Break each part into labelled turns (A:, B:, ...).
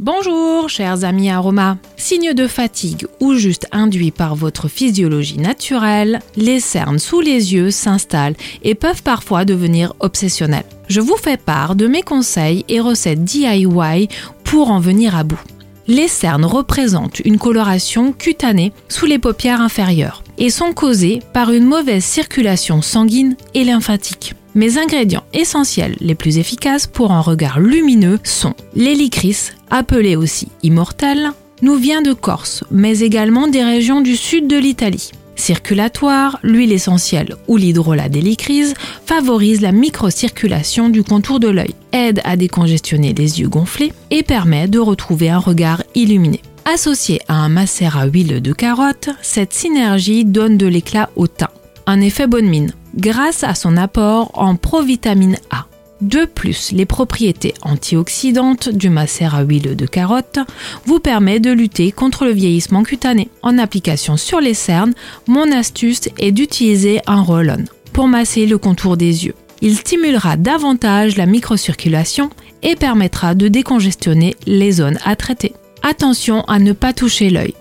A: Bonjour, chers amis aromas. Signe de fatigue ou juste induit par votre physiologie naturelle, les cernes sous les yeux s'installent et peuvent parfois devenir obsessionnelles. Je vous fais part de mes conseils et recettes DIY pour en venir à bout. Les cernes représentent une coloration cutanée sous les paupières inférieures et sont causées par une mauvaise circulation sanguine et lymphatique. Mes ingrédients essentiels les plus efficaces pour un regard lumineux sont l'hélicris, appelé aussi immortel, nous vient de Corse, mais également des régions du sud de l'Italie. Circulatoire, l'huile essentielle ou l'hydrolat d'hélicrise favorise la microcirculation du contour de l'œil, aide à décongestionner les yeux gonflés et permet de retrouver un regard illuminé. Associé à un macère à huile de carotte, cette synergie donne de l'éclat au teint. Un effet bonne mine, grâce à son apport en provitamine A. De plus, les propriétés antioxydantes du macère à huile de carotte vous permettent de lutter contre le vieillissement cutané. En application sur les cernes, mon astuce est d'utiliser un roll-on pour masser le contour des yeux. Il stimulera davantage la microcirculation et permettra de décongestionner les zones à traiter. Attention à ne pas toucher l'œil.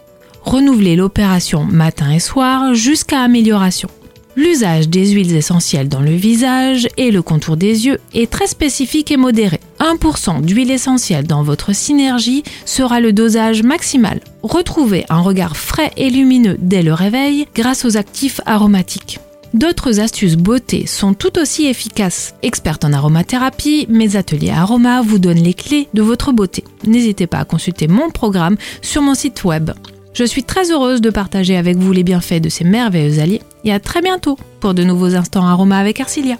A: Renouvelez l'opération matin et soir jusqu'à amélioration. L'usage des huiles essentielles dans le visage et le contour des yeux est très spécifique et modéré. 1% d'huile essentielle dans votre synergie sera le dosage maximal. Retrouvez un regard frais et lumineux dès le réveil grâce aux actifs aromatiques. D'autres astuces beauté sont tout aussi efficaces. Experte en aromathérapie, mes ateliers aroma vous donnent les clés de votre beauté. N'hésitez pas à consulter mon programme sur mon site web. Je suis très heureuse de partager avec vous les bienfaits de ces merveilleux alliés et à très bientôt pour de nouveaux instants aroma avec Arcilia.